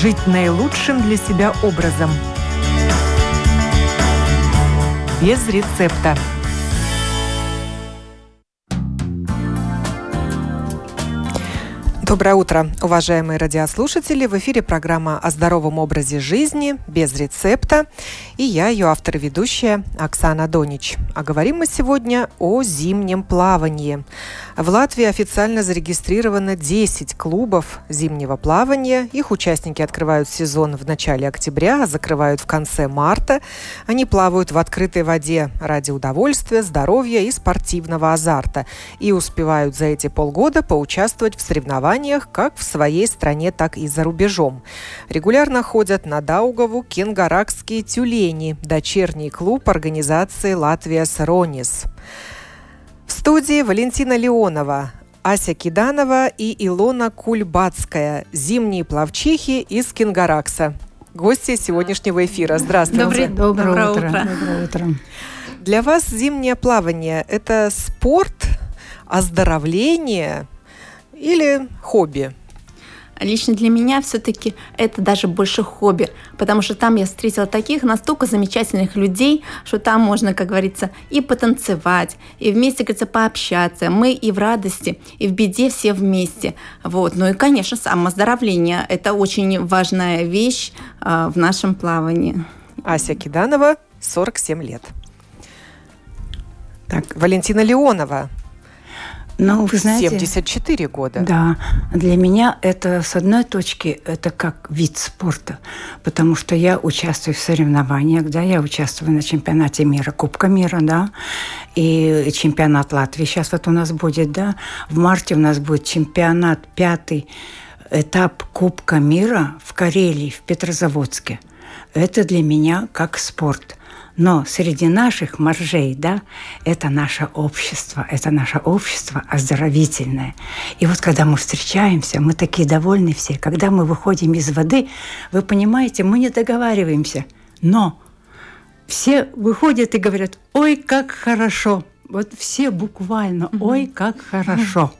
жить наилучшим для себя образом. Без рецепта. Доброе утро, уважаемые радиослушатели. В эфире программа о здоровом образе жизни без рецепта. И я, ее автор и ведущая Оксана Донич. А говорим мы сегодня о зимнем плавании. В Латвии официально зарегистрировано 10 клубов зимнего плавания. Их участники открывают сезон в начале октября, а закрывают в конце марта. Они плавают в открытой воде ради удовольствия, здоровья и спортивного азарта. И успевают за эти полгода поучаствовать в соревнованиях как в своей стране, так и за рубежом. Регулярно ходят на Даугаву кенгаракские тюлени, дочерний клуб организации «Латвия Сронис». В студии Валентина Леонова, Ася Киданова и Илона Кульбацкая, зимние плавчихи из Кингаракса. Гости сегодняшнего эфира. Здравствуйте. Добрый, доброе, доброе утро. утро. Доброе утро. Для вас зимнее плавание – это спорт, оздоровление или хобби? Лично для меня все-таки это даже больше хобби, потому что там я встретила таких настолько замечательных людей, что там можно, как говорится, и потанцевать, и вместе, как говорится, пообщаться. Мы и в радости, и в беде все вместе. Вот. Ну и, конечно, самооздоровление – это очень важная вещь э, в нашем плавании. Ася Киданова, 47 лет. Так, Валентина Леонова, ну, вы знаете... 74 года. Да. Для меня это, с одной точки, это как вид спорта, потому что я участвую в соревнованиях, да, я участвую на чемпионате мира, Кубка мира, да, и чемпионат Латвии сейчас вот у нас будет, да, в марте у нас будет чемпионат, пятый этап Кубка мира в Карелии, в Петрозаводске. Это для меня как спорт. Но среди наших моржей, да, это наше общество, это наше общество оздоровительное. И вот когда мы встречаемся, мы такие довольны все. Когда мы выходим из воды, вы понимаете, мы не договариваемся. Но все выходят и говорят, ой, как хорошо. Вот все буквально, ой, как хорошо.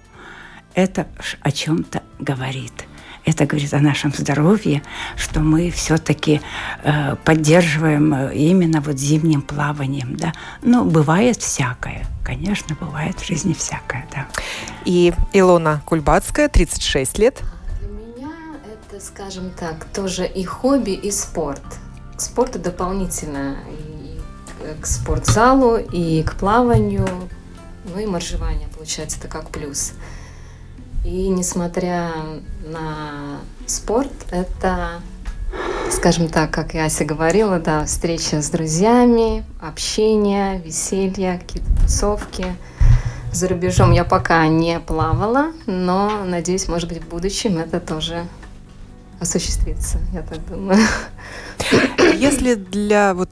Это о чем-то говорит. Это говорит о нашем здоровье, что мы все-таки э, поддерживаем э, именно вот зимним плаванием, да. Но бывает всякое, конечно, бывает в жизни всякое, да. И Илона Кульбацкая, 36 лет. Для меня это, скажем так, тоже и хобби, и спорт. К спорту дополнительно и к спортзалу, и к плаванию, ну и моржевание, получается, это как плюс. И несмотря на спорт, это, скажем так, как и Ася говорила, да, встреча с друзьями, общение, веселье, какие-то тусовки. За рубежом я пока не плавала, но надеюсь, может быть, в будущем это тоже осуществится, я так думаю. Если для вот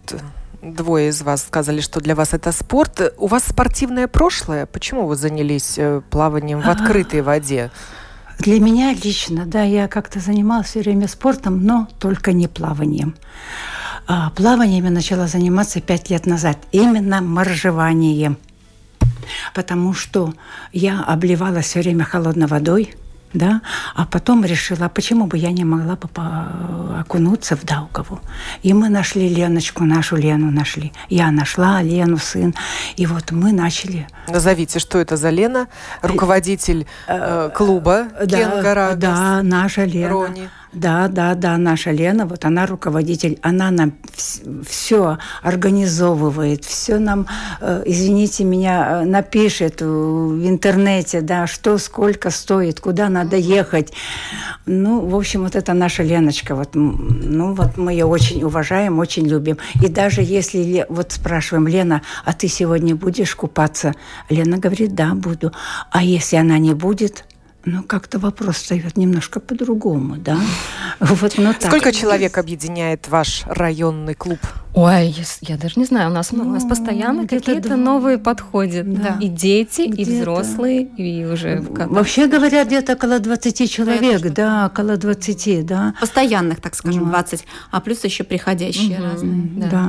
двое из вас сказали, что для вас это спорт. У вас спортивное прошлое? Почему вы занялись э, плаванием в открытой воде? Для меня лично, да, я как-то занималась все время спортом, но только не плаванием. А плаванием я начала заниматься пять лет назад, именно моржеванием. Потому что я обливалась все время холодной водой – да, а потом решила, почему бы я не могла бы окунуться в Даугаву. И мы нашли Леночку, нашу Лену нашли. Я нашла Лену, сын, и вот мы начали. Назовите, что это за Лена? Руководитель э, клуба да, Да, наша Лена. Рони. Да, да, да, наша Лена, вот она руководитель, она нам все организовывает, все нам, э, извините меня, э, напишет в интернете, да, что, сколько стоит, куда надо ехать. Ну, в общем, вот это наша Леночка, вот, ну, вот мы ее очень уважаем, очень любим. И даже если, вот спрашиваем, Лена, а ты сегодня будешь купаться? Лена говорит, да, буду. А если она не будет, ну, как-то вопрос встает немножко по-другому, да? Вот, ну, так. Сколько человек объединяет ваш районный клуб? Ой, я, я даже не знаю, у нас, ну, у нас постоянно какие-то да. новые подходы. Да. И дети, и взрослые, и уже... Вообще говорят, где-то около 20 человек, да, да, около 20, да. Постоянных, так скажем, вот. 20, а плюс еще приходящие угу. разные. Да. да.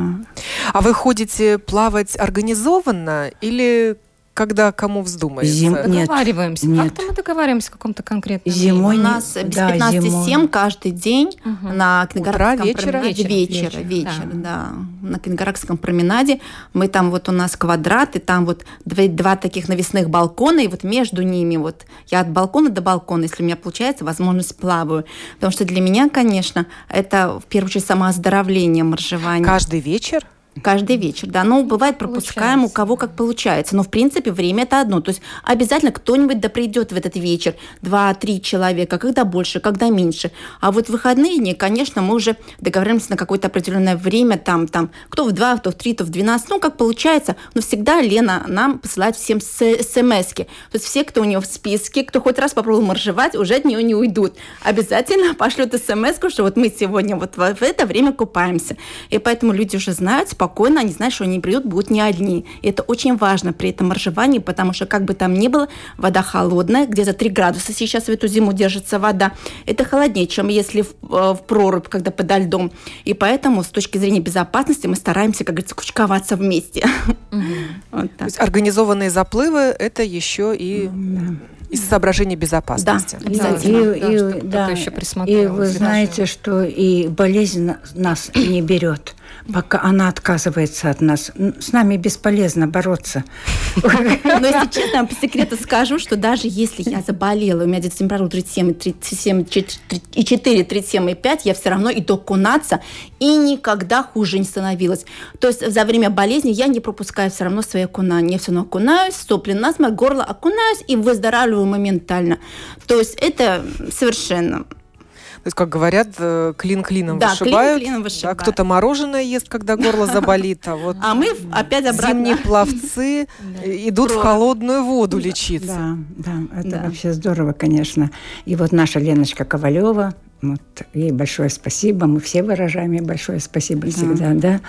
А вы ходите плавать организованно или когда кому вздумается. Зим- Нет, Договариваемся. нет. Как-то мы договариваемся в каком-то конкретном Зимой У нас без да, 15 зимой. 7 каждый день Мгм. на Книгородском вечера? променаде. Вечер, Вечера, вечер, вечер, да. На Книгородском променаде. Мы там вот у нас квадрат, и там вот два, два таких навесных балкона, и вот между ними вот я от балкона до балкона, если у меня получается, возможность плаваю. Потому что для меня, конечно, это в первую очередь самооздоровление моржевание. Каждый вечер? Каждый вечер, да. Ну, бывает, пропускаем у Получается. кого как получается. Но, в принципе, время это одно. То есть обязательно кто-нибудь да придет в этот вечер. Два-три человека, когда больше, когда меньше. А вот в выходные дни, конечно, мы уже договариваемся на какое-то определенное время. Там, там, кто в два, кто в три, кто в 12. Ну, как получается. Но всегда Лена нам посылает всем смс -ки. То есть все, кто у нее в списке, кто хоть раз попробовал моржевать, уже от нее не уйдут. Обязательно пошлют смс что вот мы сегодня вот в в это время купаемся. И поэтому люди уже знают спокойно, они знают, что они придут, будут не одни. И это очень важно при этом моржевании, потому что как бы там ни было, вода холодная, где-то 3 градуса сейчас в эту зиму держится вода. Это холоднее, чем если в, э, в прорубь, когда подо льдом. И поэтому с точки зрения безопасности мы стараемся, как говорится, кучковаться вместе. Вот То есть организованные заплывы – это еще и из соображений безопасности. Да. И, Обязательно, и- да, и- да, еще и вы знаете, что и болезнь на- нас не берет, пока она отказывается от нас. С нами бесполезно бороться. Но если честно, по секрету скажу, что даже если я заболела, у меня где-то температура 37, 37 и 4, 37 и 5, я все равно иду окунаться, и никогда хуже не становилось. То есть за время болезни я не пропускаю все равно свои окунания. Я все равно окунаюсь, сопли насморк, горло окунаюсь и выздоравливаю моментально. То есть это совершенно... То есть, как говорят, э, клин клином Да, вышибают. клин клином Да, вышибают. кто-то мороженое ест, когда горло заболит, а вот А мы опять обратно... зимние пловцы идут в холодную воду лечиться. Да, да, это Да. вообще здорово, конечно. И вот наша Леночка Ковалева, вот ей большое спасибо, мы все выражаем ей большое спасибо всегда, да.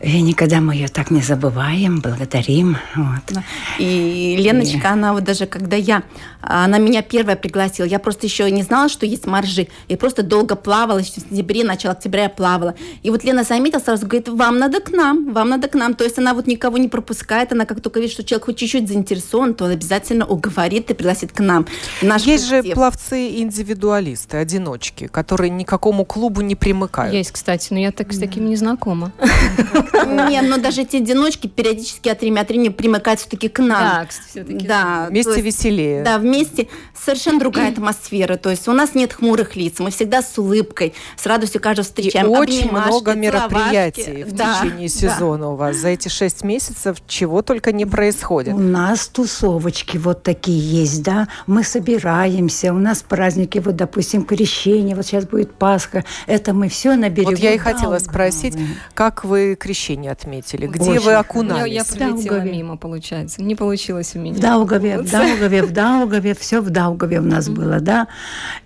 И никогда мы ее так не забываем, благодарим. Вот. И Леночка, она вот даже когда я, она меня первая пригласила, я просто еще не знала, что есть моржи. Я просто долго плавала, еще в сентябре, начало октября я плавала. И вот Лена заметила сразу, говорит, вам надо к нам, вам надо к нам. То есть она вот никого не пропускает, она как только видит, что человек хоть чуть-чуть заинтересован, то он обязательно уговорит и пригласит к нам. Наш Есть же коллектив. пловцы-индивидуалисты, одиночки, которые никакому клубу не примыкают. Есть, кстати, но я так с такими не знакома. Нет, но даже эти одиночки периодически от времени от времени примыкают все-таки к нам. Да. Да, Вместе есть- веселее. Да, вместе совершенно другая атмосфера. То есть у нас нет хмурых лиц, мы всегда с улыбкой, с радостью каждого И встречаем. очень обнимашки, много мероприятий в Да, течение да. сезона у вас. За эти шесть месяцев чего только не происходит. У нас тусовочки вот такие есть, да. Мы собираемся, у нас праздники, вот, допустим, крещение, вот сейчас будет Пасха. Это мы все на берегу. Вот я и хотела спросить, как вы крещение отметили? Где Очень вы Я, окунались? я пролетела Даугаве. мимо, получается. Не получилось у меня. В Даугаве, в. Даугаве, в Даугаве, все в Даугаве у нас было, да.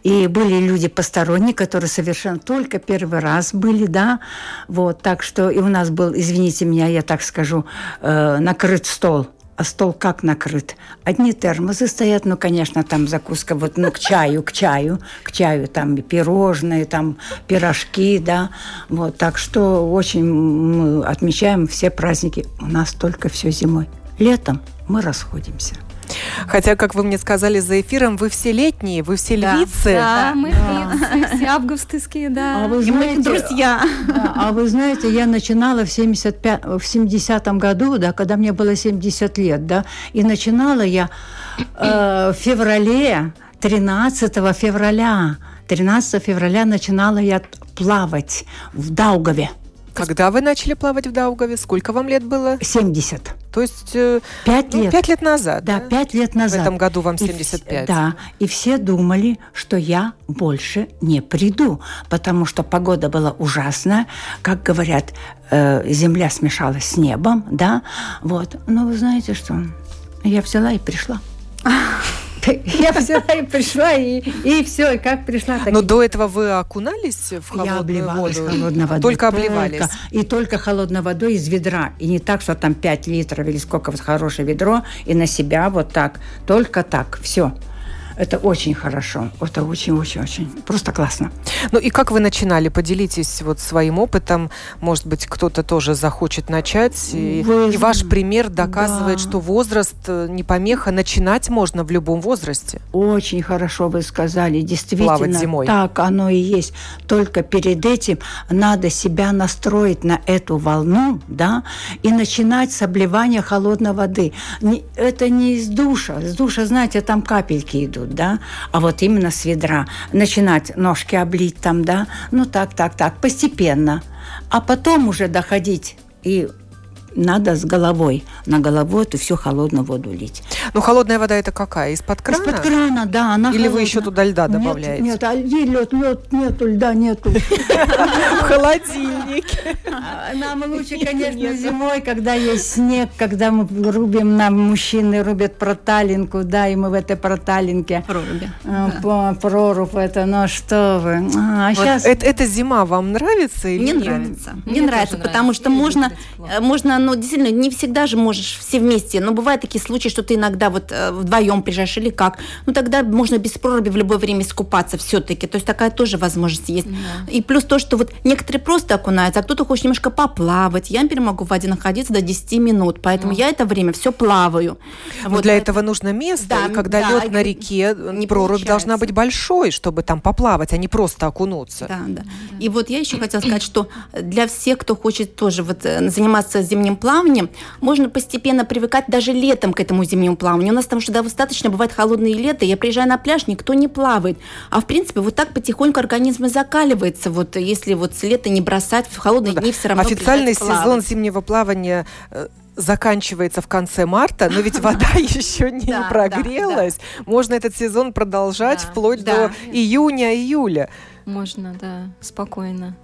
И были люди посторонние, которые совершенно только первый раз были, да. Вот, так что и у нас был, извините меня, я так скажу, э, накрыт стол. А стол как накрыт? Одни термосы стоят, ну, конечно, там закуска, вот, ну, к чаю, к чаю, к чаю, там и пирожные, там пирожки, да, вот, так что очень мы отмечаем все праздники. У нас только все зимой. Летом мы расходимся. Хотя, как вы мне сказали за эфиром, вы все летние, вы все Да. львицы. Да, мы Да. фрицы, все августовские, да. А вы И мы знаете, друзья. Да, а вы знаете, я начинала в 75, в 70 году, да, когда мне было 70 лет, да, и начинала я э, в феврале, 13 февраля, 13 февраля начинала я плавать в Даугаве. Когда вы начали плавать в Даугаве? Сколько вам лет было? 70. То есть э, Пять ну, лет. пять лет назад. Да, пять лет назад. В этом году вам И вс- 75. да, и все думали, что я больше не приду, потому что погода была ужасная, как говорят, э, земля смешалась с небом, да, вот. Но вы знаете что? Я взяла и пришла. Я взяла и пришла, и, и все, и как пришла, так Но до этого вы окунались в холодную я обливалась воду? холодной водой. Только обливались? и только холодной водой из ведра. И не так, что там 5 литров или сколько вот хорошее ведро, и на себя вот так. Только так, все. Это очень хорошо. Это очень-очень-очень. Просто классно. Ну и как вы начинали? Поделитесь вот своим опытом. Может быть, кто-то тоже захочет начать. И, Вы- и ваш пример доказывает, Да. что возраст э, не помеха. Начинать можно в любом возрасте. Очень хорошо вы сказали, действительно. Плавать зимой. Так оно и есть. Только перед этим надо себя настроить на эту волну, да, и начинать с обливания холодной воды. Это не из душа. С душа, знаете, там капельки идут, да, а вот именно с ведра. Начинать ножки облить там, да, ну так, так, так, постепенно. А потом уже доходить и надо с головой. На голову эту всю холодную воду лить. Ну, холодная вода это какая? Из-под крана? Из-под крана, да, она Или вы холодная. еще туда льда Нет, добавляете? Нет, а где лед, лед нету, льда нету. В холодильнике. А, Нам лучше, конечно, зимой, когда есть снег, когда мы рубим, нам мужчины рубят проталинку, да, и мы в этой проталинке Проруби. по- прорубь это, ну что вы. А сейчас это- Эта зима вам нравится или Мне нет? нравится. Мне, Мне нравится, потому что можно, э, можно, ну, действительно, не всегда же можешь все вместе, но бывают такие случаи, что ты иногда вот э, вдвоем приезжаешь или как. Ну, тогда можно без проруби в любое время искупаться все-таки. То есть такая тоже возможность есть. И плюс то, что вот некоторые просто окунаются, а кто-то хочет немножко поплавать. Я, например, могу в воде находиться до 10 минут, поэтому я это время все плаваю. Но Вот для этого нужно место, Да, и когда да, лед на реке, не прорубь получается. должна быть большой, чтобы там поплавать, а не просто окунуться. Да, да. И вот я еще хотела сказать, что для всех, кто хочет тоже вот э, заниматься зимним плаванием, можно постепенно привыкать даже летом к этому зимнему плаванию. У нас там что достаточно бывает холодные лето, я приезжаю на пляж, никто не плавает. А в принципе вот так потихоньку организм и закаливается, вот если вот с лета не бросать, в холодные Ну да. дни все равно Официальный сезон зимнего плавания э, заканчивается в конце марта, но ведь вода еще не Да, да, прогрелась. Можно этот сезон продолжать вплоть до июня-июля. Можно, да, спокойно.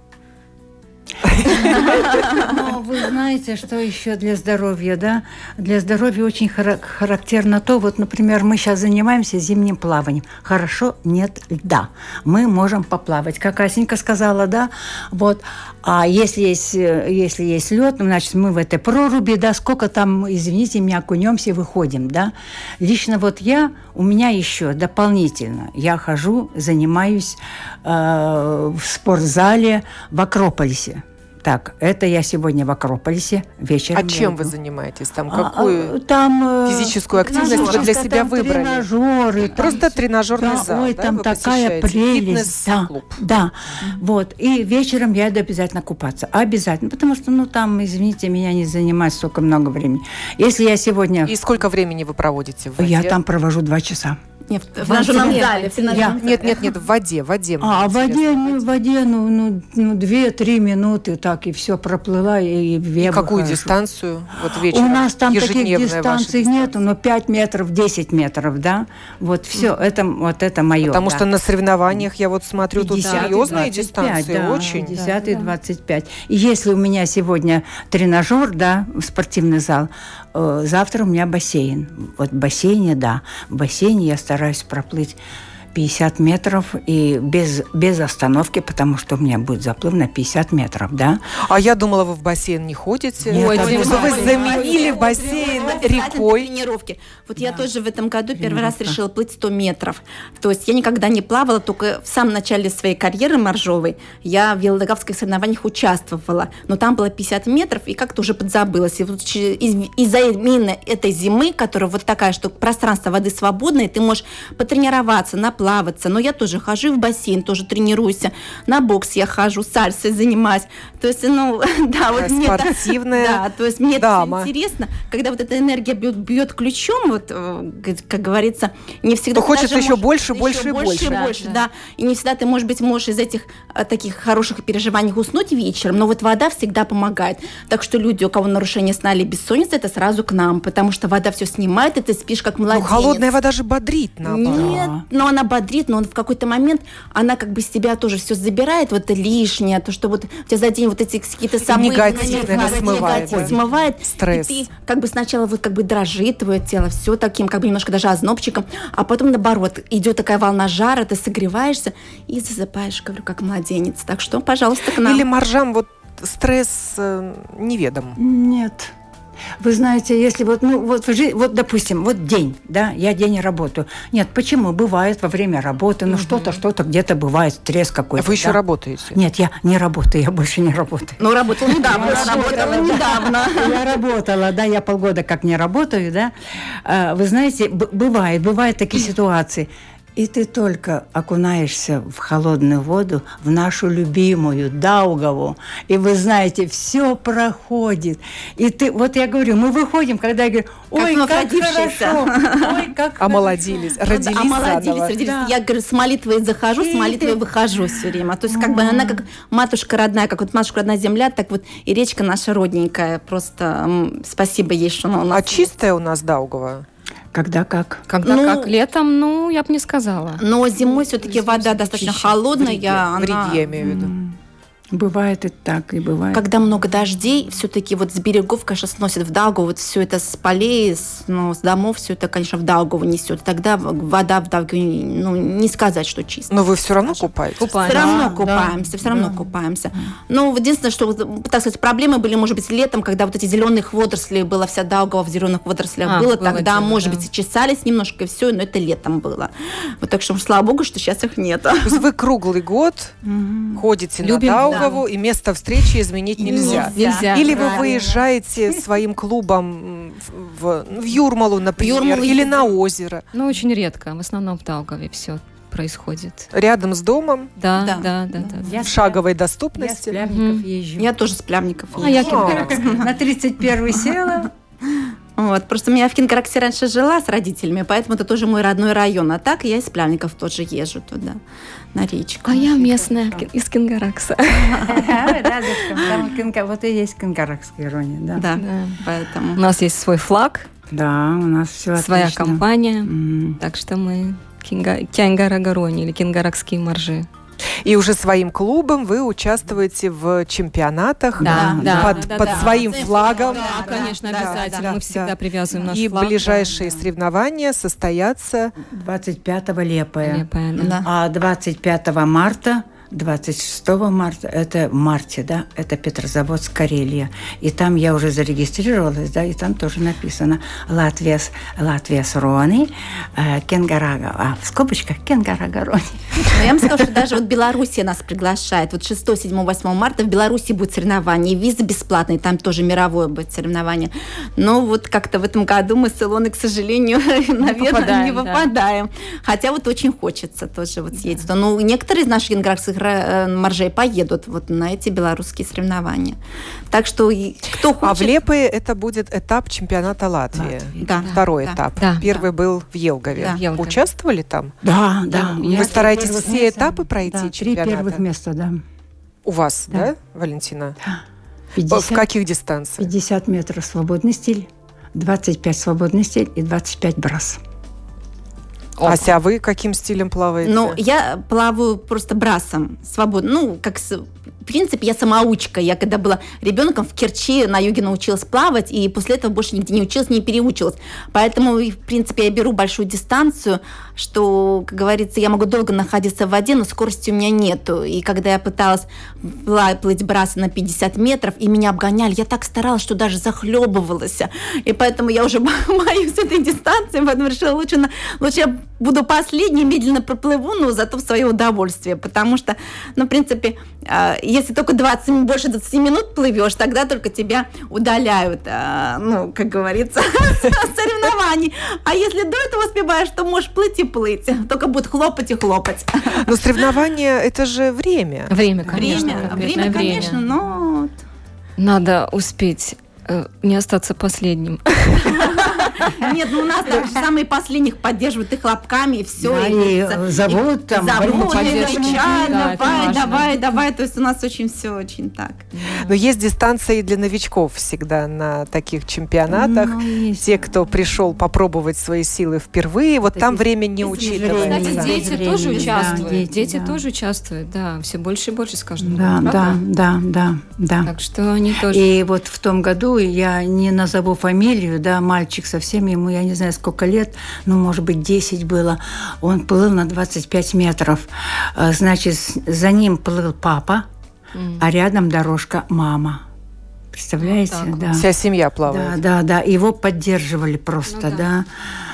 Но вы знаете, что еще для здоровья, да? Для здоровья очень хара- характерно то, вот, например, мы сейчас занимаемся зимним плаванием. Хорошо, нет льда. Мы можем поплавать. Как Асенька сказала, да? Вот. А если есть, э, если есть лед, ну, значит, мы в этой проруби, да, сколько там, извините меня, окунемся выходим, да? Лично вот я, у меня еще дополнительно, я хожу, занимаюсь э, в спортзале в Акрополисе. Так, это я сегодня в Акрополисе вечером. А чем вы занимаетесь? Там А, какую? а, там э, физическую активность вы для себя там выбрали? Тренажеры, там Просто тренажерный да, зал, Ой, да, там вы такая прелесть. Да, да. Вот. И вечером я иду обязательно купаться. Обязательно. Потому что, ну, там, извините, меня не занимает столько много времени. Если я сегодня... И сколько времени вы проводите в воде? Я там провожу два часа. Нет, в тренажерном Нет, зале. в тренажерном. Нет, нет, нет, в воде, в воде. А, в воде, ну, в воде, ну, ну, ну, две-три минуты так, и все проплыла, и, и в И Вебу какую хорошо. дистанцию? Вот У вечером. нас там таких дистанций нету, но 5 метров, 10 метров, да. Вот все, это, вот это мое. Потому да. что на соревнованиях я вот смотрю, тут 50 и серьезные 25, дистанции, да, очень. 10 и 25. И если у меня сегодня тренажер, да, спортивный зал, э, завтра у меня бассейн. Вот в бассейне, да, в бассейне я стараюсь проплыть 50 метров и без, без остановки, потому что у меня будет заплыв на 50 метров, да. А я думала, вы в бассейн не ходите. Нет, Ой, что вы заменили бассейн рекой. тренировки. Вот я Да. тоже в этом году первый раз Тренировка. решила плыть 100 метров. То есть я никогда не плавала, только в самом начале своей карьеры моржовой я в велодоговских соревнованиях участвовала. Но там было 50 метров, и как-то уже подзабылась. И вот из-за именно этой зимы, которая вот такая, что пространство воды свободное, ты можешь потренироваться, наплаваться. Но я тоже хожу в бассейн, тоже тренируюсь. На бокс я хожу, сальсой занимаюсь. То есть, ну, да, вот мне это- спортивная Да, то есть мне это дама. интересно, когда вот эта энергия бьет, бьет ключом, вот, э, как- говорится, не всегда... То хочется еще можешь- больше, больше и больше. Да, Да, да. да. И не всегда ты, может быть, можешь из этих э, таких хороших переживаний уснуть вечером, но вот вода всегда помогает. Так что люди, у кого нарушение сна или бессонница, это сразу к нам, потому что вода все снимает, и ты спишь как Ну, младенец. холодная вода же бодрит, наоборот. Нет, но она бодрит, но он в какой-то момент она как бы с тебя тоже все забирает, вот это лишнее, то, что вот у тебя за день вот эти какие-то события, негатив, наверное, негатив смывает. Ой, смывает, стресс. и ты как бы сначала вот как бы дрожит твое тело, все таким как бы немножко даже ознобчиком, а потом наоборот идет такая волна жара, ты согреваешься и засыпаешь, говорю, как младенец. Так что, пожалуйста, к нам. Или моржам вот стресс э, неведом. Нет. Вы знаете, если вот, ну, вот, вот, допустим, вот день, да, я день работаю. Нет, почему? Бывает во время работы, ну, угу. что-то, что-то где-то бывает, стресс какой-то. Вы еще да? работаете? Нет, я не работаю, я больше не работаю. Ну, работала недавно, работала недавно. Я работала, да, я полгода как не работаю, да. А, вы знаете, бывает, бывают такие ситуации. И ты только окунаешься в холодную воду, в нашу любимую Даугаву, и вы знаете, все проходит. И ты, вот я говорю, мы выходим, когда я говорю, ой, как, как хорошо, ой, как Омолодились, родились Омолодились, родились. Да. Я говорю, с молитвой захожу, с молитвой выхожу все время. То есть как бы она как матушка родная, как вот матушка родная земля, так вот и речка наша родненькая. Просто спасибо ей, что она у нас А чистая у нас Даугава? Когда как? Когда ну, как? Летом, ну, я бы не сказала. Но зимой все-таки вода достаточно холодная. В реке, она... я имею в виду. Бывает и так, и бывает. Когда много дождей, все-таки вот с берегов, конечно, сносит в Даугаву, вот все это с полей, с, ну, с домов, все это, конечно, в Даугаву несет. Тогда вода в Даугаве, ну, не сказать, что чистая. Но вы все равно купаетесь? Купаемся. Все равно да, купаемся, да, все равно да. купаемся. Ну, единственное, что, так сказать, проблемы были, может быть, летом, когда вот эти зеленых водорослей, была вся Даугава в зеленых водорослях а, было, было тогда, дело, может да. быть, чесались немножко, и все, но это летом было. Вот так что, слава богу, что сейчас их нет. То есть вы круглый год ходите на Даугаву, и место встречи изменить нельзя. Нельзя. Или вы выезжаете своим клубом в, в Юрмалу, например, Юрмалу или на озеро. Ну, очень редко. В основном в Даугаве все происходит. Рядом с домом? Да, да, да. да, да. Я в шаговой доступности? Я с Плявников езжу. Я тоже с Плявников езжу. А я На 31 села, вот, просто я в Кенгарагсе раньше жила с родителями, поэтому это тоже мой родной район. А так я из Плявников тоже езжу туда, на речку. А я местная из Кенгарагса. Вот и есть кенгарагская ирония, да. Да, поэтому. У нас есть свой флаг. Да, у нас все Своя компания. Так что мы Кенгарагорони или кенгарагские моржи. И уже своим клубом вы участвуете в чемпионатах да, да, под, да, под да, своим да, флагом. Да, да, конечно, обязательно. Да, Мы всегда да. привязываем наш И флаг. И ближайшие да, соревнования состоятся 25 лепая. лепая да. А 25 марта 26 марта, это в марте, да, это Петрозаводск, Карелия. И там я уже зарегистрировалась, да, и там тоже написано Латвия, Латвия с Рони, э, Кенгарага, а в скобочках Кенгарага Рони. Но я вам скажу, что даже вот Белоруссия нас приглашает. Вот 6, 7, 8 марта в Беларуси будет соревнование. Виза бесплатная, там тоже мировое будет соревнование. Но вот как-то в этом году мы с Илоной, к сожалению, наверное, не выпадаем. Хотя вот очень хочется тоже вот съездить. Ну, некоторые из наших кенграгских Э, маржей поедут вот на эти белорусские соревнования. Так что кто хочет... А в Лепое это будет этап чемпионата Латвии. Латвии. Да. Второй да. этап. Да. Первый да. был в Елгове. Да. Елгове. Участвовали там? Да, да. Вы Я стараетесь все места, этапы пройти да, чемпионата? Три первых места, да. У вас, да, да Валентина? Да. 50, в каких дистанциях? 50 метров свободный стиль, 25 свободный стиль и 25 брас. Оп. Ася, а вы каким стилем плаваете? Ну, я плаваю просто брасом, свободно. Ну, как в принципе, я самоучка. Я когда была ребенком в Керчи на юге научилась плавать, и после этого больше нигде не училась, не переучилась. Поэтому, в принципе, я беру большую дистанцию, что, как говорится, я могу долго находиться в воде, но скорости у меня нету. И когда я пыталась плыть браса на 50 метров, и меня обгоняли, я так старалась, что даже захлебывалась. И поэтому я уже боюсь этой дистанции, поэтому решила лучше, на, лучше я буду последней, медленно проплыву, но зато в свое удовольствие. Потому что, ну, в принципе, а, если только 20, больше 20 минут плывешь, тогда только тебя удаляют, а, ну, как говорится, с соревнований. А если до этого успеваешь, то можешь плыть и плыть. Только будет хлопать и хлопать. Но соревнования – это же время. Время, конечно. Время, время конечно, но... Надо успеть э, не остаться последним. Нет, ну у нас там самые последних поддерживают и хлопками, и все. Да, и, и зовут там. Зовут, кричат, давай, давай, давай. То есть у нас очень все очень так. Но есть дистанции для новичков всегда на таких чемпионатах. Ну, Те, кто пришел попробовать свои силы впервые, вот там время не учитывается. Кстати, дети тоже участвуют. Дети тоже участвуют, да. Все больше и больше с каждым годом. Да, да, да, да. Так что они тоже. И вот в том году я не назову фамилию, да, мальчик совсем ему, я не знаю, сколько лет, ну, может быть, 10 было. Он плыл на 25 метров. Э, значит, за ним плыл папа, mm. а рядом дорожка мама. Представляете? Вот да. Вся семья плавает. Да, да, да. Его поддерживали просто, Ну да. да.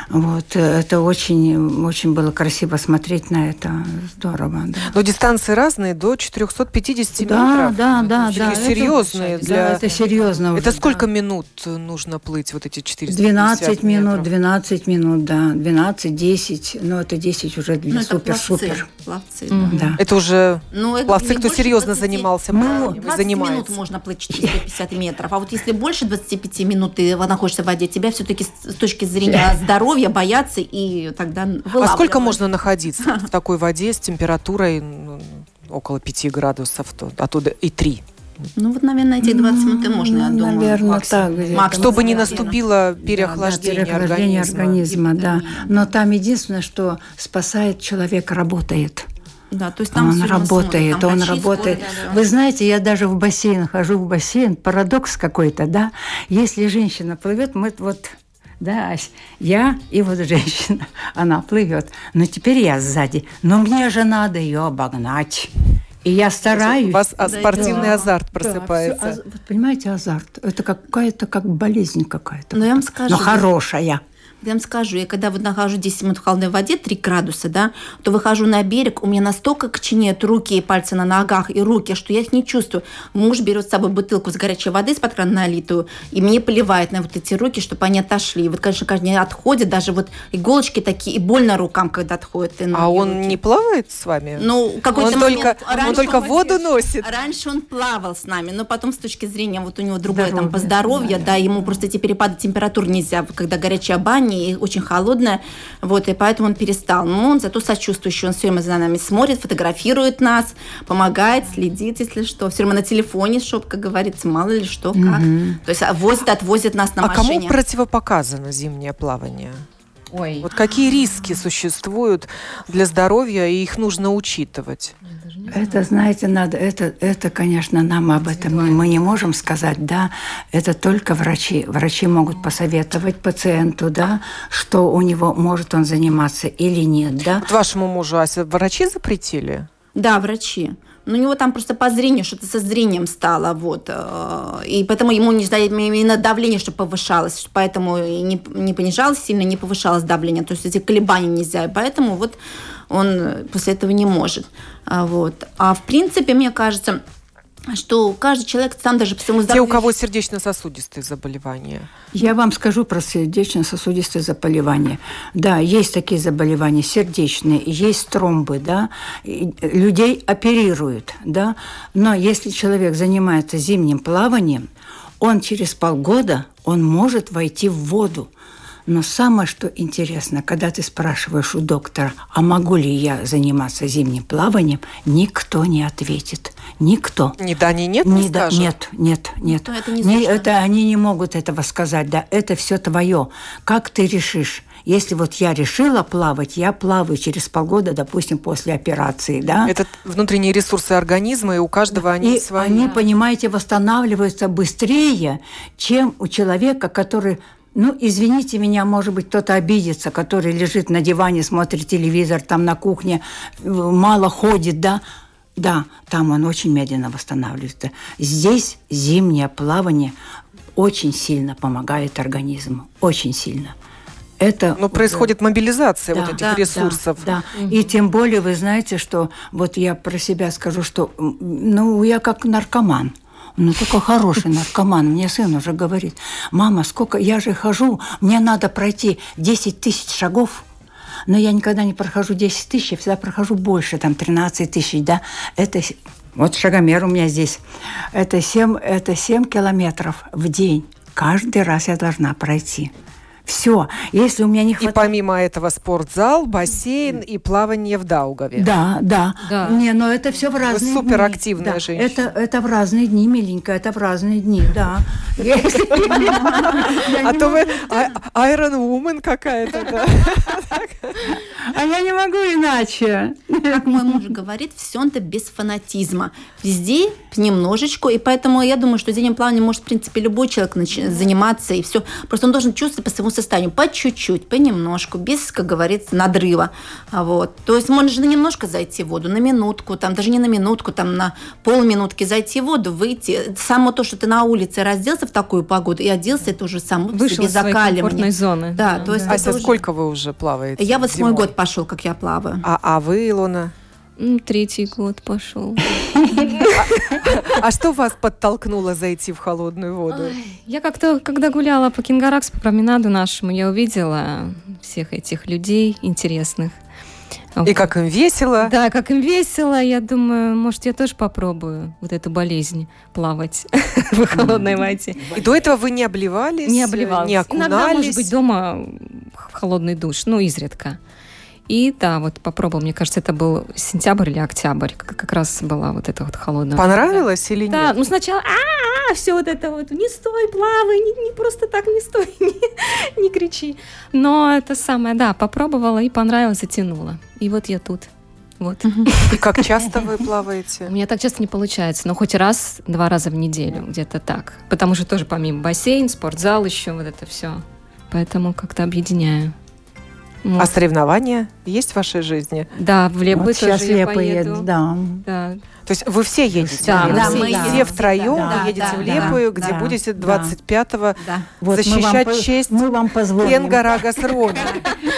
Вот, э, это очень, очень было красиво смотреть на это. Здорово, да. Но дистанции разные, до 450 Да, метров. да, да, Такие да. это- серьезные да, для... это серьезно уже, Это да. сколько минут нужно плыть, вот эти 450 12 минут, метров? 12 минут, да. 12, 10. Но это 10 уже для Ну, это пловцы. супер-супер. Пловцы, Мгм. Да. Это уже Ну, это пловцы, кто серьезно 20 занимался Ну, плаванием, 20 занимается. минут можно плыть 450 метров, а вот если больше 25 минут ты находишься в воде, тебя все-таки с точки зрения здоровья боятся и тогда А сколько можно находиться в такой воде с температурой ну, около 5 градусов, то оттуда и 3? Ну вот, наверное, эти 20 минут и можно, я Ну, думаю. Наверное, максимум. так. Максимум. Чтобы не наступило Да, переохлаждение, да, переохлаждение организма. организма, да. Но там единственное, что спасает человек, работает. Да, то есть там он работает, там он врачи работает. смотрят, да, да. Вы знаете, я даже в бассейн хожу в бассейн, парадокс какой-то, да. Если женщина плывет, мы вот да, Ась, я и вот женщина, она плывет. Но теперь я сзади. Но мне же надо ее обогнать. И я стараюсь. У вас Да, спортивный да. азарт Да, просыпается. всё, а- вот понимаете, азарт. Это какая-то как болезнь какая-то. Но я вам скажу, Но да. хорошая. Я вам скажу, я когда вот нахожу 10 минут в холодной воде, 3 градуса, да, то выхожу на берег, у меня настолько коченеют руки и пальцы на ногах и руки, что я их не чувствую. Муж берет с собой бутылку с горячей воды из-под крана налитую, и мне поливает на вот эти руки, чтобы они отошли. И вот, конечно, каждый день отходят, даже вот иголочки такие, и больно рукам, когда отходят. и А он руки. не плавает с вами? Ну, какой-то Он момент- только- он раньше только вот воду носит. Раньше он плавал с нами, но потом с точки зрения вот у него другое Здоровье, там по здоровью, да. да, ему просто эти перепады температур нельзя, когда горячая баня и очень холодная, вот, и поэтому он перестал. Но он зато сочувствующий, он все время за нами смотрит, фотографирует нас, помогает, следит, если что. Все время на телефоне, чтоб, как говорится, мало ли что, как. То есть а, возит, отвозит нас на а кому машине. противопоказано зимнее плавание? Ой, Вот какие риски существуют для здоровья, и их нужно учитывать? Это, знаете, надо, это, это, конечно, нам об этом мы не можем сказать, да. Это только врачи. Врачи могут посоветовать пациенту, да, что у него может он заниматься или нет, да. Вот вашему мужу, Ася, врачи запретили? Да, врачи. Но у него там просто по зрению, что-то со зрением стало, вот. э, И поэтому ему не знаю, именно давление, чтобы повышалось, поэтому не, не понижалось сильно, не повышалось давление. То есть эти колебания нельзя, и поэтому вот он э, после этого не может. А, вот. А в принципе, мне кажется, что каждый человек сам даже по своему Те, у здоровью... кого сердечно-сосудистые заболевания. Я вам скажу про сердечно-сосудистые заболевания. Да, есть такие заболевания сердечные, есть тромбы, да, и людей оперируют, да, но если человек занимается зимним плаванием, он через полгода, он может войти в воду. Но самое, что интересно, когда ты спрашиваешь у доктора, а могу ли я заниматься зимним плаванием, никто не ответит. Никто. Ни да, ни нет, не Не да- скажет? нет, нет, нет. То это не Не- это они не могут этого сказать, да. Это все твое. Как ты решишь? Если вот я решила плавать, я плаваю через полгода, допустим, после операции, да. Это внутренние ресурсы организма, и у каждого они и свои. они, понимаете, восстанавливаются быстрее, чем у человека, который ну, извините меня, может быть, кто-то обидится, который лежит на диване, смотрит телевизор, там на кухне, э, мало ходит, да. Да, там он очень медленно восстанавливается. Здесь зимнее плавание очень сильно помогает организму, очень сильно. Это Но происходит мобилизация вот Да, этих да, ресурсов. да. И тем более, вы знаете, что вот я про себя скажу, что ну, я как наркоман. Ну, такой хороший наркоман. Мне сын уже говорит, мама, сколько, я же хожу, мне надо пройти 10 тысяч шагов, но я никогда не прохожу 10 тысяч, я всегда прохожу больше, там 13 тысяч, да. Это, вот шагомер у меня здесь. Это 7, это 7 километров в день. Каждый раз я должна пройти. Все. Если у меня не И хватает... помимо этого спортзал, бассейн и плавание в Даугаве. Да, да. Да. Не, но это все в разные дни. суперактивная Да, женщина. Это, это в разные дни, миленькая, это в разные дни, да. А то вы а- Iron Woman какая-то, да? А я не могу иначе. как мой муж говорит, все это без фанатизма. Везде немножечко, и поэтому я думаю, что зимним плаванием может, в принципе, любой человек заниматься, и все. Просто он должен чувствовать по своему состоянию, по чуть-чуть, понемножку, без, как говорится, надрыва. А вот. То есть можно немножко зайти в воду, на минутку, там даже не на минутку, там на полминутки зайти в воду, выйти. Само то, что ты на улице разделся в такую погоду и оделся, это уже само Вышел себе закаливание. зоны. Да, то есть Ася, это уже- сколько вы уже плаваете? Я восьмой зимой? год пошел, как я плаваю. А, а вы, Илона? М, Третий год пошел. А что вас подтолкнуло зайти в холодную воду? Я как-то, когда гуляла по Кингаракс, по променаду нашему, я увидела всех этих людей интересных. И как им весело? Да, как им весело. Я думаю, может, я тоже попробую вот эту болезнь плавать в холодной воде. И до этого вы не обливались? Не обливалась. Не окунались? Иногда, может быть, дома в холодный душ, ну, изредка. И да, вот попробовал. Мне кажется, это был сентябрь или октябрь. Как, как раз была вот эта вот холодная. Понравилось или Да, нет? ну сначала, а, все вот это вот, не стой, плавай, не, не просто так не стой, не, не кричи. Но это самое, да, попробовала и понравилось, затянула. И вот я тут. Вот. И как часто вы У плаваете? меня так часто не получается, но хоть раз, два раза в неделю, где-то так. Потому что тоже помимо бассейн, спортзал еще, вот это все. Поэтому как-то объединяю. Вот. А соревнования есть в вашей жизни? Да, в Лепы Вот сейчас тоже я Лепа поеду. едет, да. Да. То есть вы все едете? Да, в да, Лепую? мы все едем. втроем Да, вы едете да, в да, Лепую, где да, будете да. 25-го Да. Вот защищать по- честь Мы вам позволим. Кенгарагас Рони.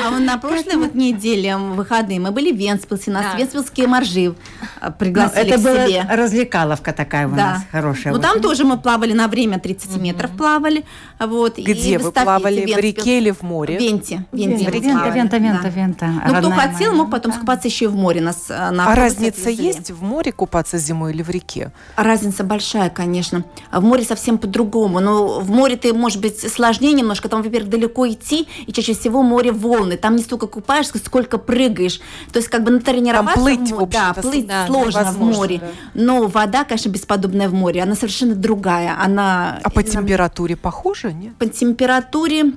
А вот на прошлой вот неделе, выходные, мы были в Венспилсе, нас Да. венспилские моржи Ну, пригласили это к была себе. развлекаловка такая у нас хорошая. Ну, там тоже мы плавали на время 30 метров плавали. Вот, и Где в вы плавали? В Венспилс. реке или в В море? Венте. в Венте Вента, мы вента, вента, вента, да. вента. Ну, кто хотел, мог потом скупаться еще и в море. Нас а, на А разница есть в море купаться зимой или в реке? Разница большая, конечно. В море совсем по-другому. Но в море ты, может быть, сложнее немножко. Там, во-первых, далеко идти, и чаще всего море волны. Там не столько купаешься, сколько прыгаешь. То есть, как бы натренироваться Там плыть, в в да, плыть да, сложно в море. да. Но вода, конечно, бесподобная в море. Она совершенно другая. Она А по температуре похоже, нет? по температуре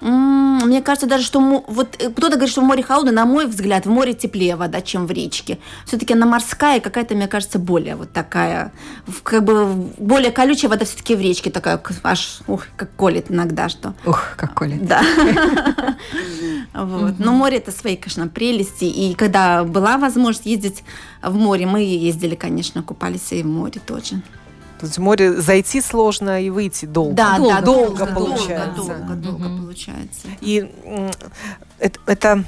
мне кажется даже, что вот э, кто-то говорит, что в море холодно, на мой взгляд, в море теплее вода, чем в речке. Все-таки она морская, какая-то, мне кажется, более вот такая, как бы более колючая вода все-таки в речке такая, аж, ух, как колет иногда, что. Ух, какой ли. Да. Вот. Но море это свои, конечно, прелести. И когда была возможность ездить в море, мы ездили, конечно, купались и в море тоже. То есть в море зайти сложно и выйти долго. Да, Долго, да, долго долго, получается. долго, долго, долго Мгм. получается. И это, это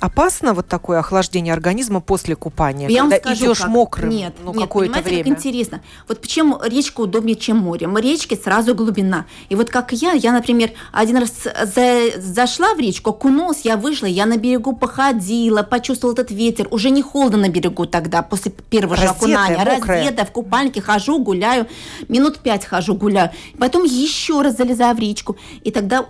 опасно, вот такое охлаждение организма после купания, Я когда скажу, идешь как. мокрым Нет, ну, нет, какое-то время. как интересно. Вот почему речка удобнее, чем море? В речке сразу глубина. И вот как я, я, например, один раз за- зашла в речку, окунулась, я вышла, я на берегу походила, почувствовала этот ветер. Уже не холодно на берегу тогда, после первого же Раздетая, окунания. мокрая. Раздетая, в купальнике хожу, гуляю. Минут пять хожу, гуляю. Потом еще раз залезаю в речку. И тогда,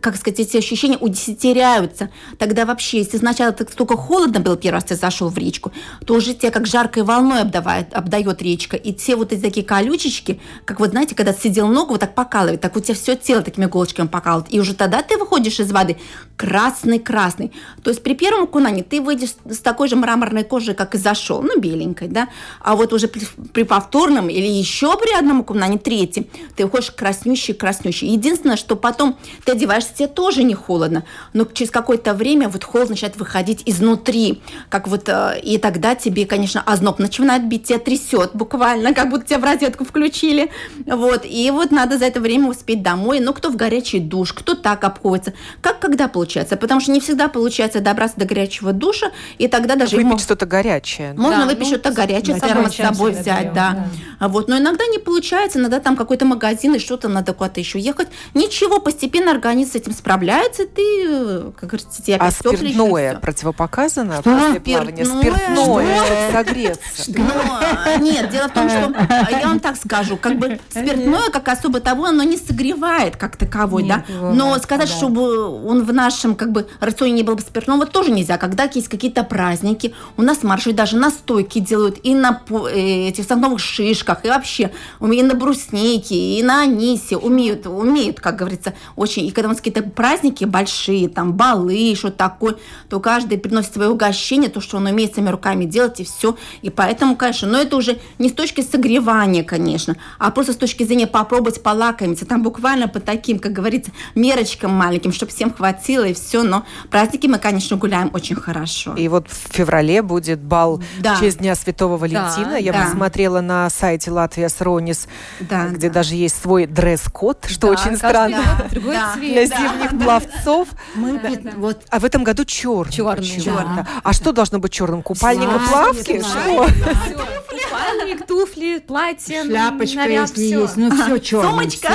как сказать, эти ощущения удесятеряются. Тогда вообще, если сначала так столько холодно было, первый раз ты зашел в речку, то уже тебя как жаркой волной обдавает, обдает речка. И все вот эти такие колючечки, как вот знаете, когда съедил ногу, вот так покалывает, так у тебя все тело такими иголочками покалывает. И уже тогда ты выходишь из воды красный-красный. То есть при первом окунании ты выйдешь с такой же мраморной кожей, как и зашел, ну, беленькой, да. А вот уже при, при повторном или еще при одном окунании, третьем, ты выходишь краснющий-краснющий. Единственное, что потом ты одеваешься, тебе тоже не холодно, но через какое-то время вот холод начинает выходить изнутри, как вот, э, и тогда тебе, конечно, озноб начинает бить, тебя трясет буквально, как будто тебя в розетку включили, вот, и вот надо за это время успеть домой, ну, кто в горячий душ, кто так обходится, как когда получается, потому что не всегда получается добраться до горячего душа, и тогда даже... Выпить ему- что-то горячее. можно Да, выпить ну, что-то горячее, да, с собой взять, берем, да. да. А вот, но иногда не получается, иногда там какой-то магазин, и что-то надо куда-то еще ехать. Ничего, постепенно организм с этим справляется, ты, э, как говорится, тебе А тёплее, спиртное противопоказано Что? после плавания? Спиртное? Спиртное, Что? чтобы согреться. Но, нет, дело в том, что э, я вам так скажу, как бы спиртное, как особо того, оно не согревает как таковой, Нет, да. Но сказать, да. чтобы он в нашем как бы рационе не было бы спиртного, тоже нельзя. Когда есть какие-то праздники, у нас марши даже настойки делают и на э, этих сосновых шишках, и вообще умеют на бруснике, и на анисе, умеют, умеют, как говорится, очень. И когда у нас какие-то праздники большие, там, балы, что такое, то каждый приносит свое угощение, то, что он умеет своими руками делать, и все. И поэтому, конечно, но это уже не с точки согревания, конечно, а просто с точки зрения попробовать полакомиться. Там буквально по таким, как говорится, мерочкам маленьким, чтобы всем хватило, и все. Но праздники мы, конечно, гуляем очень хорошо. И вот в феврале будет бал да. в честь Дня Святого Валентина. Да, Я да. посмотрела на сайте Латвия с Ронис, да, где да. даже есть свой дресс-код, что да, очень странно да, для да, зимних да, пловцов. Мы, да. вот. А в этом году черный. Черный, да. А что должно быть черным? Купальник и плавки? Что? Купальник, туфли, платье, шляпочка, наряд, если все. есть. Ну, все черное. Сумочка.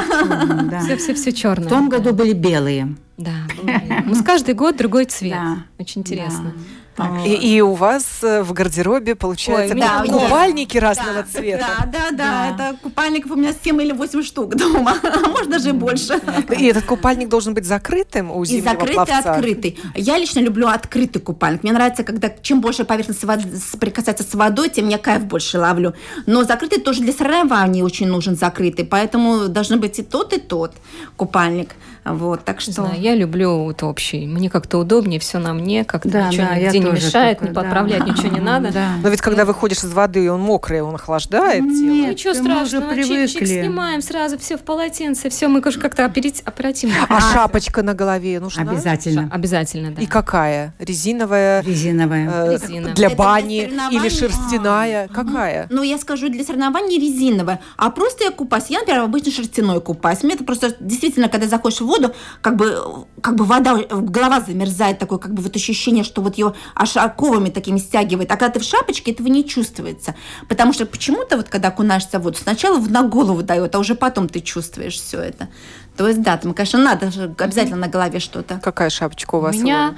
Все, все, все черное. В том году были белые. Да, ну, каждый год другой цвет. Очень интересно. Так, и, и у вас э, в гардеробе, получается, Ой, да, купальники да, разного да, цвета. Да, да, да, да, это купальников у меня 7 или 8 штук дома, а может даже больше. И этот купальник должен быть закрытым у зимнего И закрытый, пловца? открытый. Я лично люблю открытый купальник. Мне нравится, когда чем больше поверхность воды, соприкасается с водой, тем я кайф больше ловлю. Но закрытый тоже для соревнований очень нужен закрытый, поэтому должны быть и тот, и тот купальник. Вот, так что... Знаю, я люблю вот общий. Мне как-то удобнее, все на мне, как-то да, ничего да, нигде не мешает, такой, не подправлять, да. ничего не надо. Да. Но ведь когда выходишь из воды, и он мокрый, он охлаждает Нет, тело. Ничего страшного, чик-чик снимаем сразу, все в полотенце, все, мы как-то оперативно. А, а шапочка на голове нужна? Обязательно. Ша- обязательно, да. И какая? Резиновая? Резиновая. Э, Резиновая. Для бани для или шерстяная? А, какая? Ну, я скажу, для соревнований резиновая. А просто я купаюсь. Я, например, обычно шерстяной купаюсь. Мне это просто действительно, когда заходишь в воду, как бы как бы вода, голова замерзает, такое как бы вот ощущение, что вот ее аж оковами такими стягивает. А когда ты в шапочке, этого не чувствуется. Потому что почему-то вот когда окунаешься в воду, сначала на голову дает, а уже потом ты чувствуешь все это. То есть, да, там, конечно, надо обязательно на голове что-то. Какая шапочка у вас? У меня,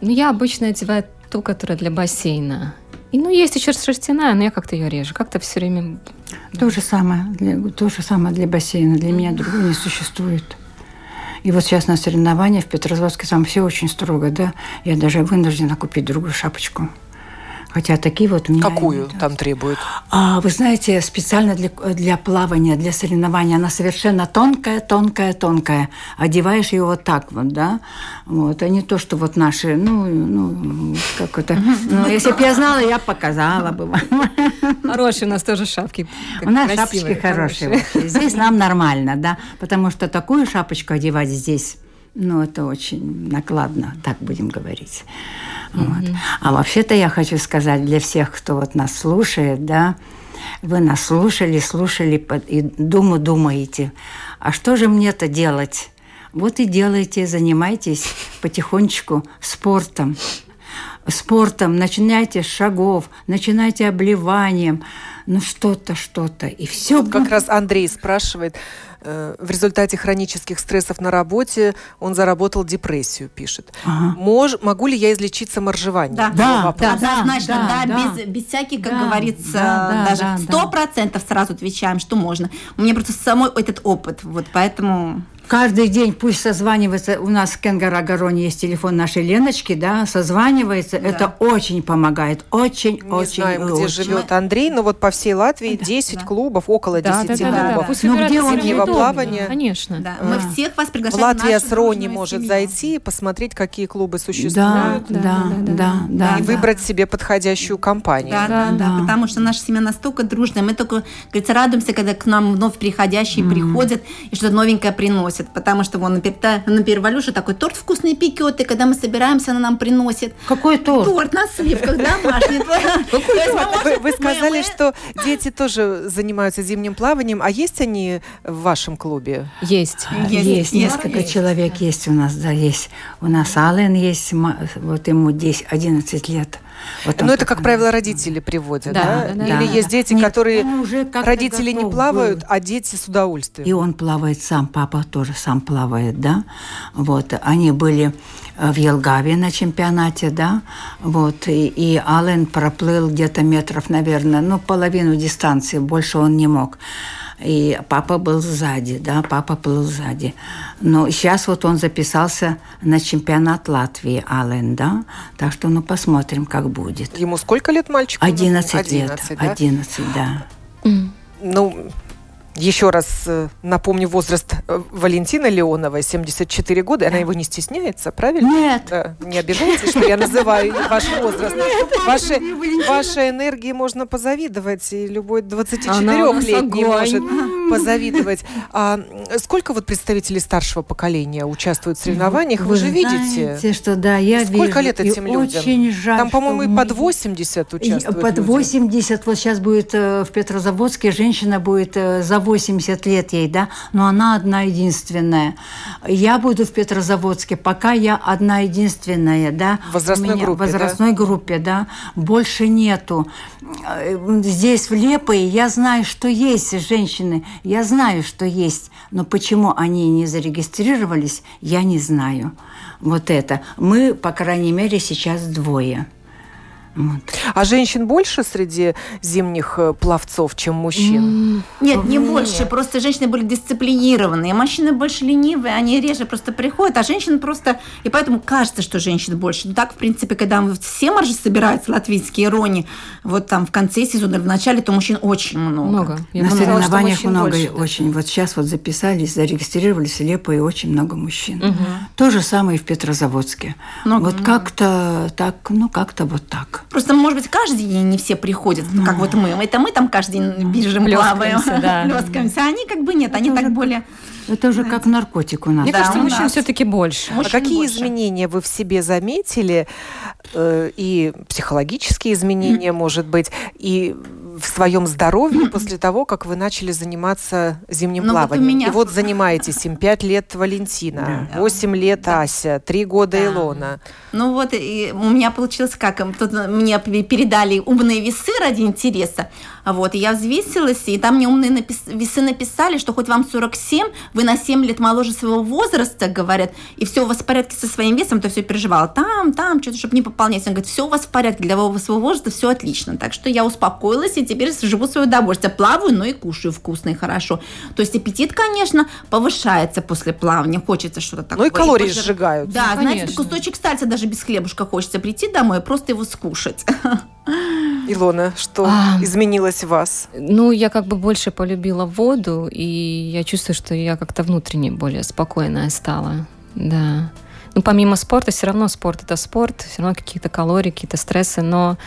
ну, я обычно одеваю ту, которая для бассейна. И, ну, есть еще шерстяная, но я как-то ее режу. Как-то все время... То же самое для, то же самое для бассейна. Для меня другого не существует. И вот сейчас на соревнованиях в Петрозаводске там все очень строго, да. Я даже вынуждена купить другую шапочку. Хотя такие вот у меня... Какую они, там требуют? А, вы знаете, специально для, для плавания, для соревнования, она совершенно тонкая, тонкая, тонкая. Одеваешь ее вот так вот, да? Вот, а не то, что вот наши, ну, ну как это... Ну, если бы я знала, я показала бы вам. Хорошие у нас тоже шапки. У нас шапочки хорошие. хорошие. Здесь нам нормально, да? Потому что такую шапочку одевать здесь ну, это очень накладно, так будем говорить. Mm-hmm. Вот. А вообще-то я хочу сказать для всех, кто вот нас слушает, да, вы нас слушали, слушали и думу думаете, а что же мне-то делать? Вот и делайте, занимайтесь потихонечку спортом. Спортом, начинайте с шагов, начинайте обливанием, ну что-то, что-то, и все. Вот как раз Андрей спрашивает, Э, в результате хронических стрессов на работе он заработал депрессию, пишет. Ага. Мож, могу ли я излечиться моржеванием? Да, да, да, однозначно, да, да, да, без, без всяких, как да, говорится, да, даже сто процентов сразу отвечаем, что можно. У меня просто самой этот опыт, вот поэтому... Каждый день пусть созванивается. У нас в Кенгарагароне есть телефон нашей Леночки, да, созванивается. Да. Это очень помогает. Очень, Не очень. знаем, где очень. живет Андрей, но вот по всей Латвии 10 да. клубов, около 10 да, да, клубов. Да, да, да. Ну, где он зимнего плавания. Конечно. Да. Мы а. всех вас приглашаем. Латвия с Рони может семью. зайти и посмотреть, какие клубы существуют. Да, да, да, да. да, и да. выбрать себе подходящую компанию. Да, да, да, да. Потому что наша семья настолько дружная. Мы только, говорится, радуемся, когда к нам вновь приходящие mm. приходят и что-то новенькое приносят. Потому что вон например, например, Валюша такой торт вкусный пекет, и когда мы собираемся, она нам приносит. Какой торт? Торт на сливках домашний. Вы сказали, что дети тоже занимаются зимним плаванием, а есть они в вашем клубе? Есть. Есть, несколько человек есть у нас, да, есть. У нас Ален есть, вот ему 10, 11 лет. Вот Но это, как правило, родители приводят, да? да? да Или да, есть дети, Нет, которые уже родители не плавают, был. а дети с удовольствием. И он плавает сам, папа тоже сам плавает, да? Вот, они были э, в Елгаве на чемпионате, да, вот, и, и Аллен проплыл где-то метров, наверное, ну, половину дистанции, больше он не мог и папа был сзади, да, папа был сзади. Но сейчас вот он записался на чемпионат Латвии, Аллен, да, так что ну посмотрим, как будет. Ему сколько лет мальчику? 11, 11 лет, да? 11, да. ну, еще раз э, напомню возраст э, Валентины Леоновой, 74 года. Она его не стесняется, правильно? Нет. Да. Не обижайтесь, что я называю ваш возраст. Ваши, вашей энергии можно позавидовать, и любой 24-летний может позавидовать. А сколько вот представителей старшего поколения участвуют в соревнованиях? Вы, Вы же видите. Знаете, что да, я Сколько вижу, лет этим людям? Очень жаль. Там, по-моему, и под 80 участвуют Под 80. Люди. Вот сейчас будет э, в Петрозаводске женщина будет за 80 лет ей, да, но она одна единственная. Я буду в Петрозаводске, пока я одна единственная, да. В возрастной группе, В возрастной да? группе, да. Больше нету. Здесь, в Лепое, я знаю, что есть женщины, я знаю, что есть, но почему они не зарегистрировались, я не знаю. Вот это. Мы, по крайней мере, сейчас двое. Вот. А женщин больше среди зимних э, пловцов, чем мужчин? Нет, не Нет. больше. Просто женщины были дисциплинированные. Мужчины больше ленивые, они реже просто приходят, а женщины просто... И поэтому кажется, что женщин больше. Но так, в принципе, когда все маржи собираются, латвийские рони, вот там в конце сезона, в начале, то мужчин очень много. много. Я На сказала, соревнованиях много больше, очень. Вот сейчас вот записались, зарегистрировались слепо и очень много мужчин. Угу. То же самое и в Петрозаводске. Много, вот как-то так, ну как-то вот так. Просто, может быть, каждый день не все приходят, ну, как вот мы. Это мы там каждый день бежим, плаваем, да. плескаемся. А они как бы нет, они так более... Это уже как наркотик у нас. Мне да, кажется, мужчин все-таки больше. а какие больше. изменения вы в себе заметили? Э, и психологические изменения, может быть, и в своем здоровье после того, как вы начали заниматься зимним Но ну, плаванием. Вот меня... И вот занимаетесь им 5 лет Валентина, да. 8 лет да. Ася, 3 года да. Илона. Ну вот и у меня получилось как? Тут мне передали умные весы ради интереса. Вот, и я взвесилась, и там мне умные напис... весы написали, что хоть вам 47, вы на 7 лет моложе своего возраста, говорят, и все у вас в порядке со своим весом, то все переживала. Там, там, что-то, чтобы не пополнять. Он говорит, все у вас в порядке, для своего возраста все отлично. Так что я успокоилась, и теперь живу свое удовольствие. Плаваю, но и кушаю вкусно и хорошо. То есть аппетит, конечно, повышается после плавания. Хочется что-то такое. Ну и калории и пожир... сжигают. Да, ну, знаете, кусочек сальца даже без хлебушка хочется прийти домой и просто его скушать. Илона, что а, изменилось в вас? Ну, я как бы больше полюбила воду, и я чувствую, что я как-то внутренне более спокойная стала. Да. Ну, помимо спорта, все равно спорт это спорт, все равно какие-то калории, какие-то стрессы, но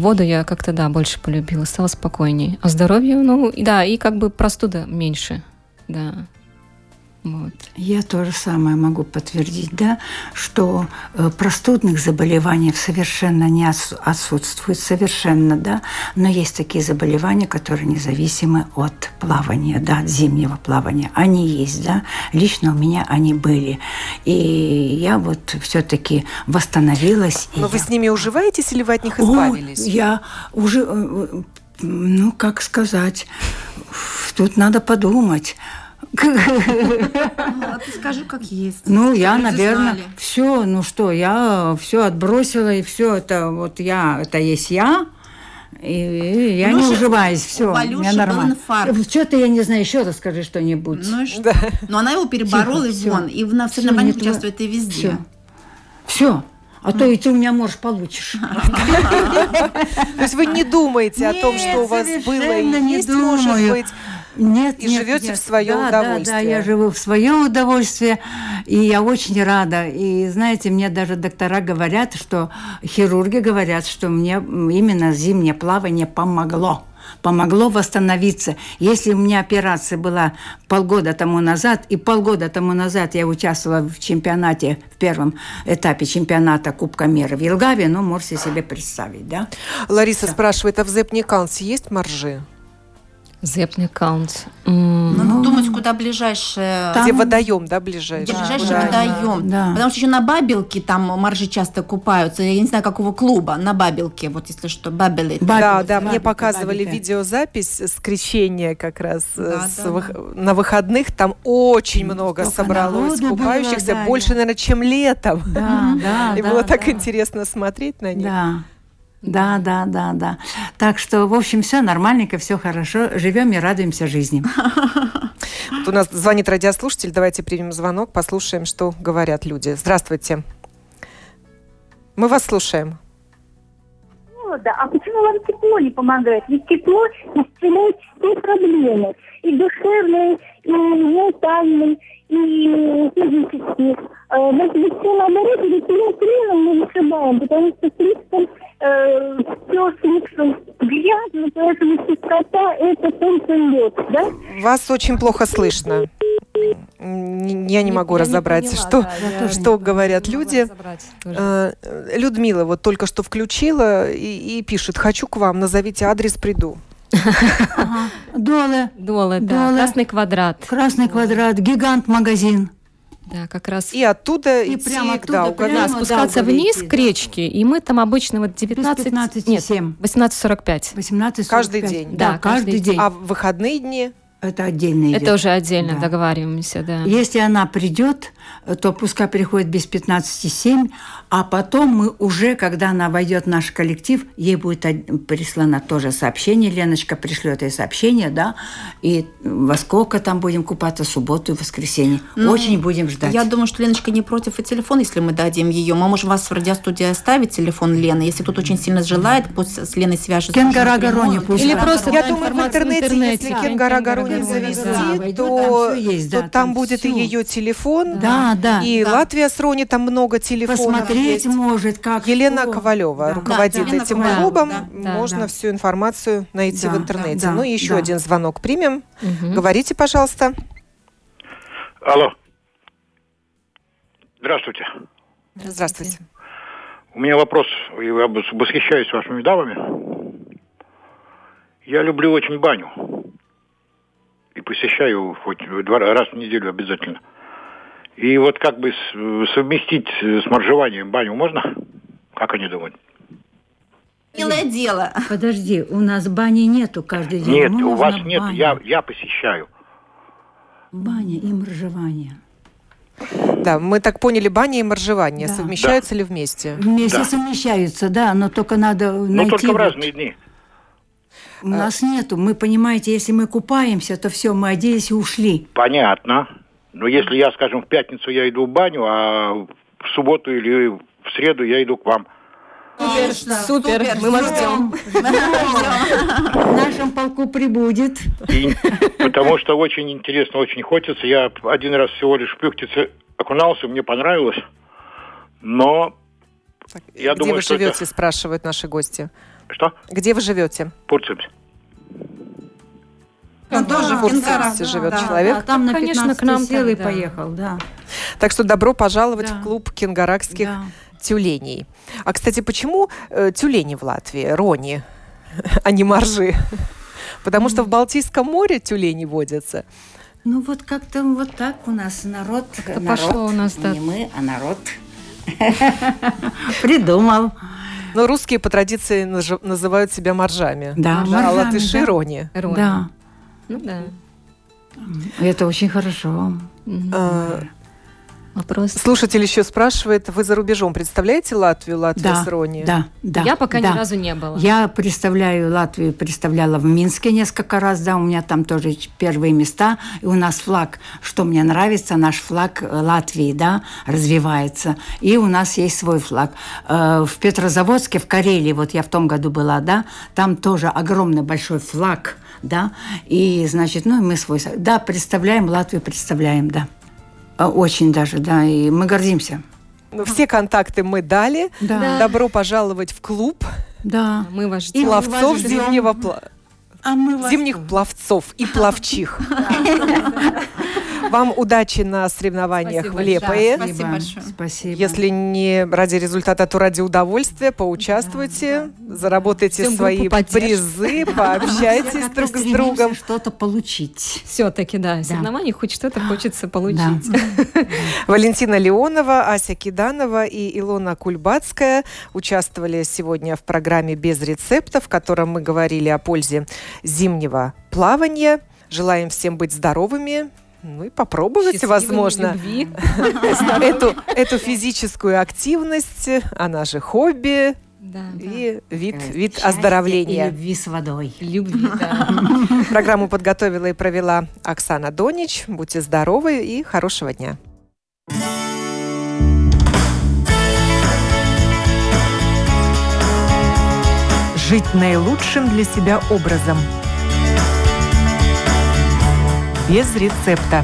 воду я как-то, да, больше полюбила, стала спокойней. А здоровье, ну, да, и как бы простуда меньше, да. Вот. Я то же самое могу подтвердить, да, что э, простудных заболеваний совершенно не отсутствует, совершенно, да, но есть такие заболевания, которые независимы от плавания, да, от зимнего плавания. Они есть, да, лично у меня они были. И я вот все-таки восстановилась. Но вы я... с ними уживаетесь или вы от них избавились? О, я уже, э, ну, как сказать, тут надо подумать. Ну, а ты скажи, как есть. Ну, я, наверное, все, ну что, я все отбросила, и все это вот я, это есть я. И я не уживаюсь, все, у меня нормально. Что-то я не знаю, еще расскажи что-нибудь. Ну и что? Но она его переборола, и вон, и в соревнованиях участвует и везде. Все. А то и ты у меня, можешь, получишь. То есть вы не думаете о том, что у вас было и есть, может быть, нет, и нет, живете нет. в свое да, удовольствие. Да, да, я живу в свое удовольствие, и я очень рада. И знаете, мне даже доктора говорят, что хирурги говорят, что мне именно зимнее плавание помогло помогло восстановиться. Если у меня операция была полгода тому назад, и полгода тому назад я участвовала в чемпионате, в первом этапе чемпионата Кубка мира в Елгаве, ну, можете себе представить, да? Лариса да. спрашивает, а в Зепникансе есть маржи? Зепный аккаунт. Mm. Надо думать, куда ближайшее. Там... Где водоем, да, ближайший? Где ближайший да, водоем. Да. Потому что еще на Бабелке там маржи часто купаются. Я не знаю, какого клуба. На Бабелке, вот если что, Бабелит. Да, да, мне показывали Бабелке. видеозапись с крещения как раз да, с да, вы... на выходных. Там очень много Сколько собралось купающихся. Было, да, больше, наверное, чем летом. Да, да, И было так интересно смотреть на них. Да. Да, да, да, да. Так что, в общем, все нормальненько, все хорошо. Живем и радуемся жизни. у нас звонит радиослушатель. Давайте примем звонок, послушаем, что говорят люди. Здравствуйте. Мы вас слушаем. холода, а почему вам тепло не помогает? Ведь тепло исцеляет все проблемы. И душевные, и ментальные, и физические. Э, Может быть, все наоборот, или перепрыгнем мы вышибаем, потому что слишком э, все слишком грязно, поэтому чистота – это только лед, да? Вас очень плохо слышно. Я не могу я разобрать, поняла, что, да, я что говорят не люди. Э, Людмила вот только что включила и, и пишет, хочу к вам, назовите адрес, приду. Доле, Долы, да. Долы. Красный квадрат. Красный квадрат, гигант магазин. Да, как раз. И оттуда И идти прямо да, оттуда. Да, прямо спускаться Даугавы вниз идти, к да. речке, и мы там обычно вот 19... 15 нет, 7. 18.45. 18 Каждый день? Да, Да, каждый каждый день. А в выходные дни Это отдельно идет. Это уже отдельно Да. договариваемся, да. Если она придет, то пускай приходит без 15,7, а потом мы уже, когда она войдет в наш коллектив, ей будет прислано тоже сообщение, Леночка пришлет ей сообщение, да, и во сколько там будем купаться, субботу и воскресенье. Ну, Очень будем ждать. Я думаю, что Леночка не против и телефон, если мы дадим ее. Мы можем вас в радиостудии оставить телефон Лены. Если кто-то очень сильно желает, пусть с Леной свяжется. Кенгара. Гарони пусть Или просто Я думаю, в информацию интернете, если Кенгара Гарони Гарони, завести, да, войдет, то, там есть, то да, там там будет и всё. ее телефон. Да, да. И Да. Латвия с Рони там много телефонов Посмотреть есть. может, как Елена что. Ковалева Да. руководит Да, этим Ковалева, клубом. да, да, Можно да. всю информацию найти Да, в интернете. да, ну и еще да. один звонок примем. Мгм. Говорите, пожалуйста. Алло. Здравствуйте. Здравствуйте. У меня вопрос. Я вос- восхищаюсь вашими дамами. Я люблю очень баню. И посещаю хоть два раз в неделю обязательно. И вот как бы совместить с моржеванием баню можно? Как они думают? Милое дело. Подожди, у нас бани нету каждый день. Нет, Ему у вас нет. Я, я посещаю. Баня и моржевание. Да, мы так поняли, баня и моржевание Да. совмещаются ли вместе? Вместе Да. совмещаются, да, но только надо Но найти... только в разные дни. У нас нету. Мы, понимаете, если мы купаемся, то все, мы оделись и ушли. Понятно. Но если я, скажем, в пятницу я иду в баню, а в субботу или в среду я иду к вам. Супер, мы вас ждем. В нашем полку прибудет. И- потому что очень интересно, очень хочется. Я один раз всего лишь в Пюхтице окунался, мне понравилось. Но, Так, Я Где думаю, вы что это- живете, спрашивают наши гости. Что? Где вы живете? Пурцемс. Он тоже в Вот Кенгара. здесь живет Да, человек. да, там на Конечно, 15 к нам сел и поехал, да. Так что добро пожаловать Да. в клуб кенгаракских Да. тюленей. А, кстати, почему э, тюлени в Латвии? Рони, а не моржи? Потому что в Балтийском море тюлени водятся. Ну вот как-то вот так у нас народ. Народ, пошло у нас, да. Не мы, а народ. Придумал. Но русские по традиции наж- называют себя моржами. Да, а моржами, латыши да. рони. Рони. Да, Ну да. это очень хорошо. А, Вопрос. Слушатель еще спрашивает, вы за рубежом представляете Латвию, Латвию Да, с Рони? да, да. Я пока да. ни разу не была. Я представляю Латвию, представляла в Минске несколько раз, да, у меня там тоже первые места, и у нас флаг, что мне нравится, наш флаг э, Латвии, да, развивается, и у нас есть свой флаг. Э, В Петрозаводске, в Карелии, вот я в том году была, да, там тоже огромный большой флаг, да, и, значит, ну, мы свой, да, представляем Латвию, представляем, да. Э, Очень даже, да, и мы гордимся. Ну, Все контакты мы дали. Да. Добро пожаловать в клуб Да. Мы вас И ждем. пловцов зимнего пла- А мы вас зимних пловцов и пловчих. Вам удачи на соревнованиях Спасибо в Лепое. Спасибо большое. Спасибо. Если не ради результата, то ради удовольствия, поучаствуйте, заработайте Всем свои призы, пообщайтесь друг с другом. что-то получить. Все-таки, да, соревнований хоть что-то хочется получить. Валентина Леонова, Ася Киданова и Илона Кульбацкая участвовали сегодня в программе «Без рецепта», в котором мы говорили о пользе зимнего плавания. Желаем всем быть здоровыми, ну и попробовать, Счастливым, возможно, любви. эту, эту физическую активность, она же хобби Да. и вид, Э, вид оздоровления. И любви с водой. Любви, да. Программу подготовила и провела Оксана Донич. Будьте здоровы и хорошего дня. жить наилучшим для себя образом. Без рецепта.